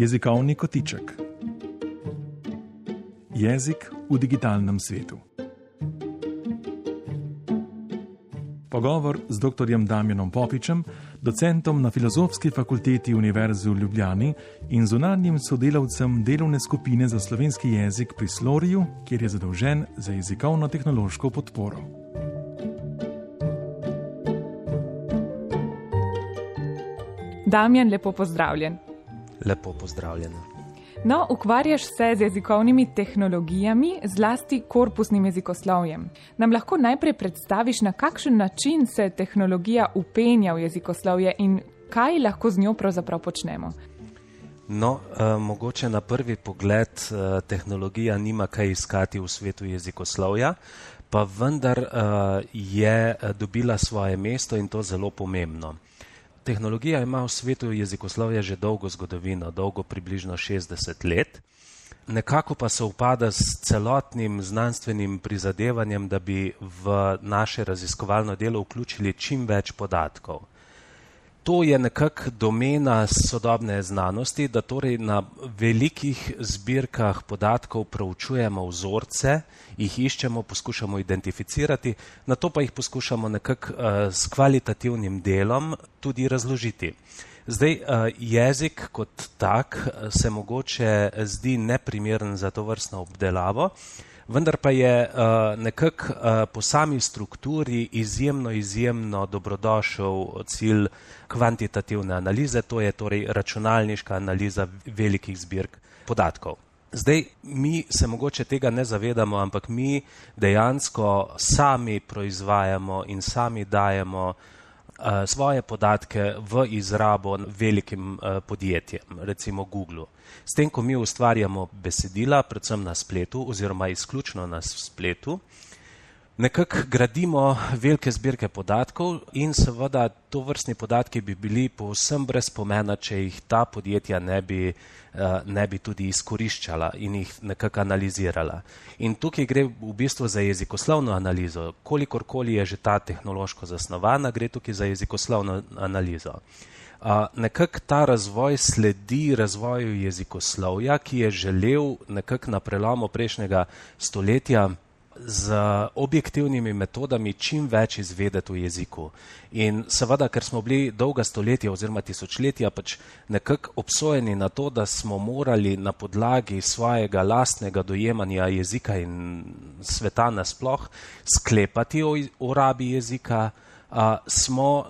Jezikovni kotiček. Jezik v digitalnem svetu. Pogovor z dr. Damjanom Popičem, docentom na Filozofski fakulteti Univerze v Ljubljani in zunanjim sodelavcem delovne skupine za slovenski jezik pri Sloriju, kjer je zadolžen za jezikovno-tehnološko podporo. Damjan, lepo pozdravljen. Lepo pozdravljen. No, ukvarjaš se z jezikovnimi tehnologijami, zlasti korpusnim jezikoslovjem. Nam lahko najprej predstaviš, na kakšen način se tehnologija upenja v jezikoslovje in kaj lahko z njo pravzaprav počnemo? No, eh, mogoče na prvi pogled eh, tehnologija nima kaj iskati v svetu jezikoslovja, pa vendar eh, je dobila svoje mesto in to zelo pomembno. Tehnologija ima v svetu jezikoslovja že dolgo zgodovino, dolgo približno 60 let. Nekako pa se upada s celotnim znanstvenim prizadevanjem, da bi v naše raziskovalno delo vključili čim več podatkov. To je nekako domena sodobne znanosti, da torej na velikih zbirkah podatkov proučujemo vzorce, jih iščemo, poskušamo identificirati, na to pa jih poskušamo nekako uh, s kvalitativnim delom tudi razložiti. Zdaj, uh, jezik kot tak se mogoče zdi neprimeren za to vrstno obdelavo, vendar pa je nekako po sami strukturi izjemno, izjemno dobrodošel cilj kvantitativne analize, to je torej računalniška analiza velikih zbirk podatkov. Zdaj, mi se mogoče tega ne zavedamo, ampak mi dejansko sami proizvajamo in sami dajemo Eh, svoje podatke v izrabo velikim eh, podjetjem, recimo Google. S tem, ko mi ustvarjamo besedila, predvsem na spletu oziroma izključno na spletu, nekako gradimo velike zbirke podatkov in seveda to vrstni podatki bi bili povsem brez pomena, če jih ta podjetja ne bi, eh, ne bi tudi izkoriščala in jih nekako analizirala. In tukaj gre v bistvu za jezikoslovno analizo. Kolikorkoli je že ta tehnološko zasnovana, gre tukaj za jezikoslovno analizo. Uh, nekako ta razvoj sledi razvoju jezikoslovja, ki je želel nekako na prelomu prejšnjega stoletja z objektivnimi metodami čim več izvedeti v jeziku. In seveda, ker smo bili dolga stoletja oziroma tisočletja pač nekako obsojeni na to, da smo morali na podlagi svojega lastnega dojemanja jezika in sveta nasploh sklepati o, o rabi jezika, a, smo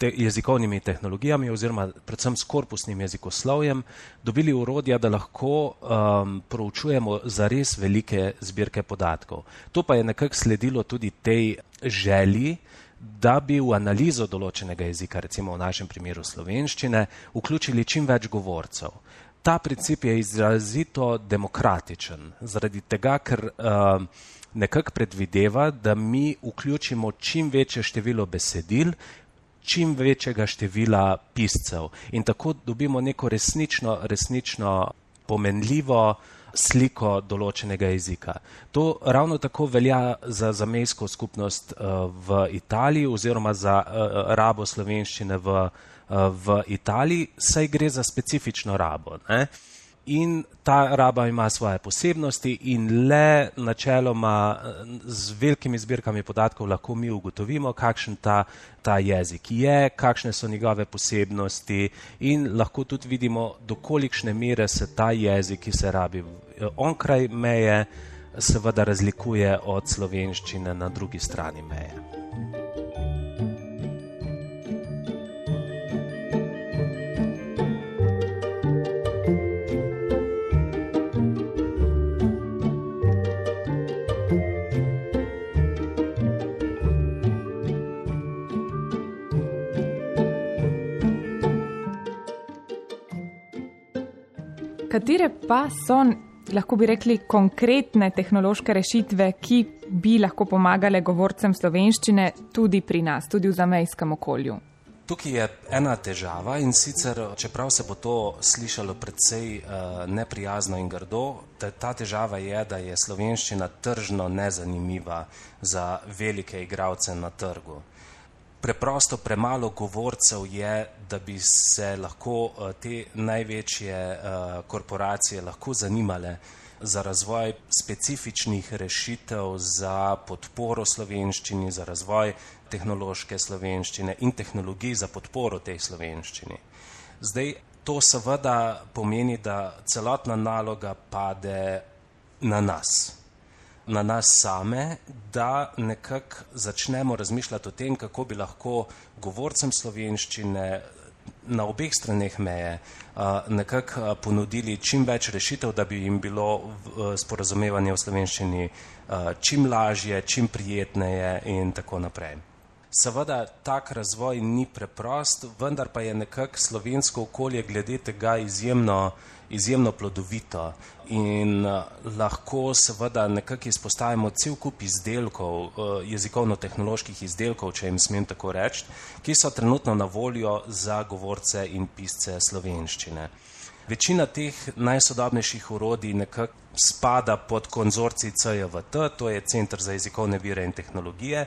te jezikovnimi tehnologijami oziroma predvsem s korpusnim jezikoslovjem dobili urodja, da lahko um, proučujemo zares velike zbirke podatkov. To pa je nekako sledilo tudi tej želji, da bi v analizo določenega jezika, recimo v našem primeru slovenščine, vključili čim več govorcev. Ta princip je izrazito demokratičen, zaradi tega, ker uh, nekako predvideva, da mi vključimo čim večje število besedil, čim večjega števila piscev in tako dobimo neko resnično, resnično pomenljivo sliko določenega jezika. To ravno tako velja za zamejsko skupnost uh, v Italiji oziroma za uh, rabo slovenščine v, v Italiji, saj gre za specifično rabo. Ne? In ta raba ima svoje posebnosti in le načeloma z velikimi zbirkami podatkov lahko mi ugotovimo, kakšen ta, ta jezik je, kakšne so njegove posebnosti in lahko tudi vidimo, do kolikšne mere se ta jezik, ki se rabi onkraj meje, seveda razlikuje od slovenščine na drugi strani meje. Katere pa so, lahko bi rekli, konkretne tehnološke rešitve, ki bi lahko pomagale govorcem slovenščine tudi pri nas, tudi v zamejskem okolju? Tukaj je ena težava in sicer, čeprav se bo to slišalo precej uh, neprijazno in grdo, da ta težava je, da je slovenščina tržno nezanimiva za velike igralce na trgu. Preprosto premalo govorcev je, da bi se lahko te največje korporacije lahko zanimale za razvoj specifičnih rešitev za podporo slovenščini, za razvoj tehnološke slovenščine in tehnologij za podporo tej slovenščini. Zdaj, to seveda pomeni, da celotna naloga pade na nas, na nas same, da nekako začnemo razmišljati o tem, kako bi lahko govorcem slovenščine na obeh straneh meje nekako ponudili čim več rešitev, da bi jim bilo sporazumevanje v slovenščini čim lažje, čim prijetneje in tako naprej. Seveda tak razvoj ni preprost, vendar pa je nekako slovensko okolje glede tega izjemno, izjemno plodovito in lahko seveda nekako izpostavimo cel kup izdelkov, jezikovno-tehnoloških izdelkov, če jim smem tako reči, ki so trenutno na voljo za govorce in pisce slovenščine. Večina teh najsodobnejših orodij nekako spada pod konzorcij CJVT, to je Center za jezikovne vire in tehnologije,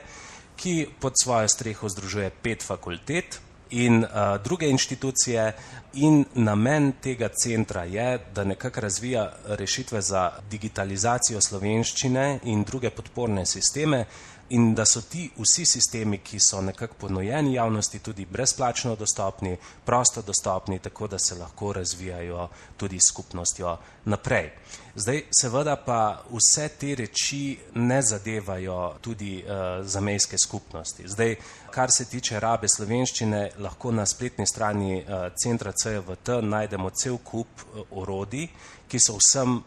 ki pod svojo streho združuje pet fakultet in uh, druge inštitucije in namen tega centra je, da nekako razvija rešitve za digitalizacijo slovenščine in druge podporne sisteme, in da so ti vsi sistemi, ki so nekako ponujeni javnosti, tudi brezplačno dostopni, prosto dostopni, tako da se lahko razvijajo tudi skupnostjo naprej. Zdaj, seveda pa vse te reči ne zadevajo tudi uh, zamejske skupnosti. Zdaj, kar se tiče rabe slovenščine, lahko na spletni strani uh, centra CVT najdemo cel kup uh, orodij, ki so vsem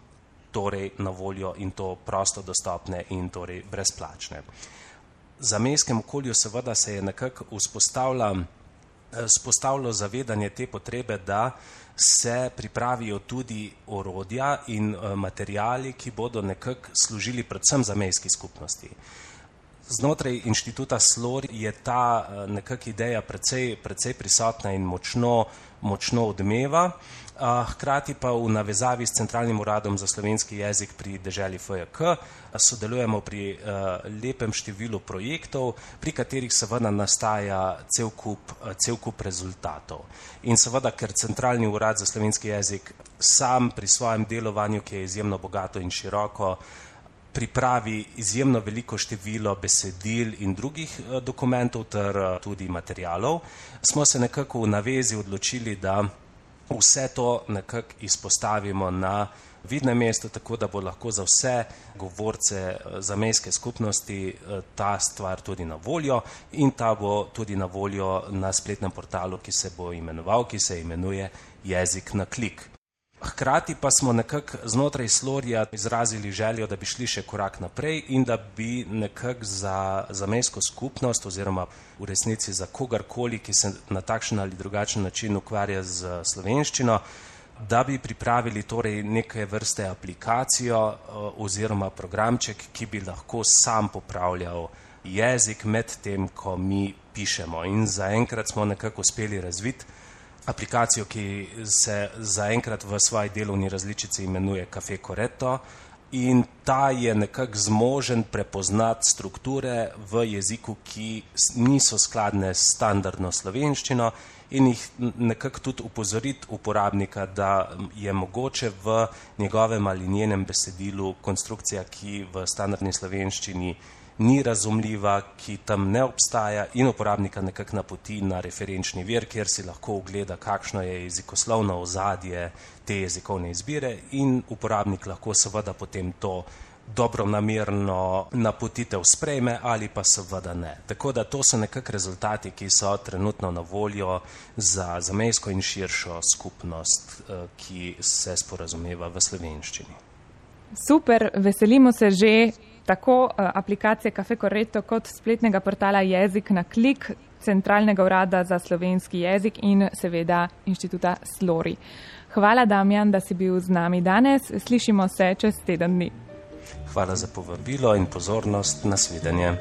torej na voljo in to prosto dostopne in torej brezplačne. Za mestnem okolju seveda se je nekako vzpostavilo zavedanje te potrebe, da se pripravijo tudi orodja in materijali, ki bodo nekako služili predvsem za mestski skupnosti. Znotraj inštituta Slor je ta nekak ideja precej, precej prisotna in močno, močno odmeva hkrati pa v navezavi s Centralnim uradom za slovenski jezik pri deželi FJK sodelujemo pri lepem številu projektov, pri katerih seveda nastaja cel kup, cel kup rezultatov. In seveda, ker Centralni urad za slovenski jezik sam pri svojem delovanju, ki je izjemno bogato in široko, pripravi izjemno veliko število besedil in drugih dokumentov ter tudi materialov, smo se nekako v navezi odločili, da vse to nekako izpostavimo na vidnem mestu, tako da bo lahko za vse govorce zamejske skupnosti ta stvar tudi na voljo in ta bo tudi na voljo na spletnem portalu, ki se bo imenoval, ki se imenuje Jezik na klik. Hkrati pa smo nekako znotraj Slorja izrazili željo, da bi šli še korak naprej in da bi nekako za zamejsko skupnost oziroma v resnici za kogarkoli, ki se na takšen ali drugačen način ukvarja z slovenščino, da bi pripravili torej neke vrste aplikacijo oziroma programček, ki bi lahko sam popravljal jezik med tem, ko mi pišemo. In zaenkrat smo nekako uspeli razviti aplikacijo, ki se zaenkrat v svoji delovni različici imenuje Cafe Coretto. In ta je nekako zmožen prepoznati strukture v jeziku, ki niso skladne s standardno slovenščino in jih nekako tudi upozoriti uporabnika, da je mogoče v njegovem ali njenem besedilu konstrukcija, ki v standardni slovenščini ni razumljiva, ki tam ne obstaja in uporabnika nekako napoti na referenčni vir, kjer si lahko ogleda, kakšno je jezikoslovno ozadje te jezikovne izbire in uporabnik lahko seveda potem to dobronamerno napotitev sprejme ali pa seveda ne. Tako da to so nekako rezultati, ki so trenutno na voljo za zamejsko in širšo skupnost, ki se sporazumeva v slovenščini. Super, veselimo se že tako aplikacije Cafe Corretto kot spletnega portala Jezik na klik Centralnega urada za slovenski jezik in seveda inštituta Slori. Hvala, Damjan, da si bil z nami danes. Slišimo se čez teden dni. Hvala za povabilo in pozornost. Nasvidenje.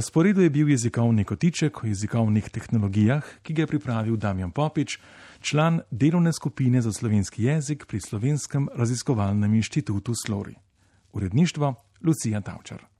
Sporedu je bil jezikovni kotiček o jezikovnih tehnologijah, ki ga je pripravil Damjan Popič, član delovne skupine za slovenski jezik pri Slovenskem raziskovalnem inštitutu Slori. Uredništvo Lucija Tavčar.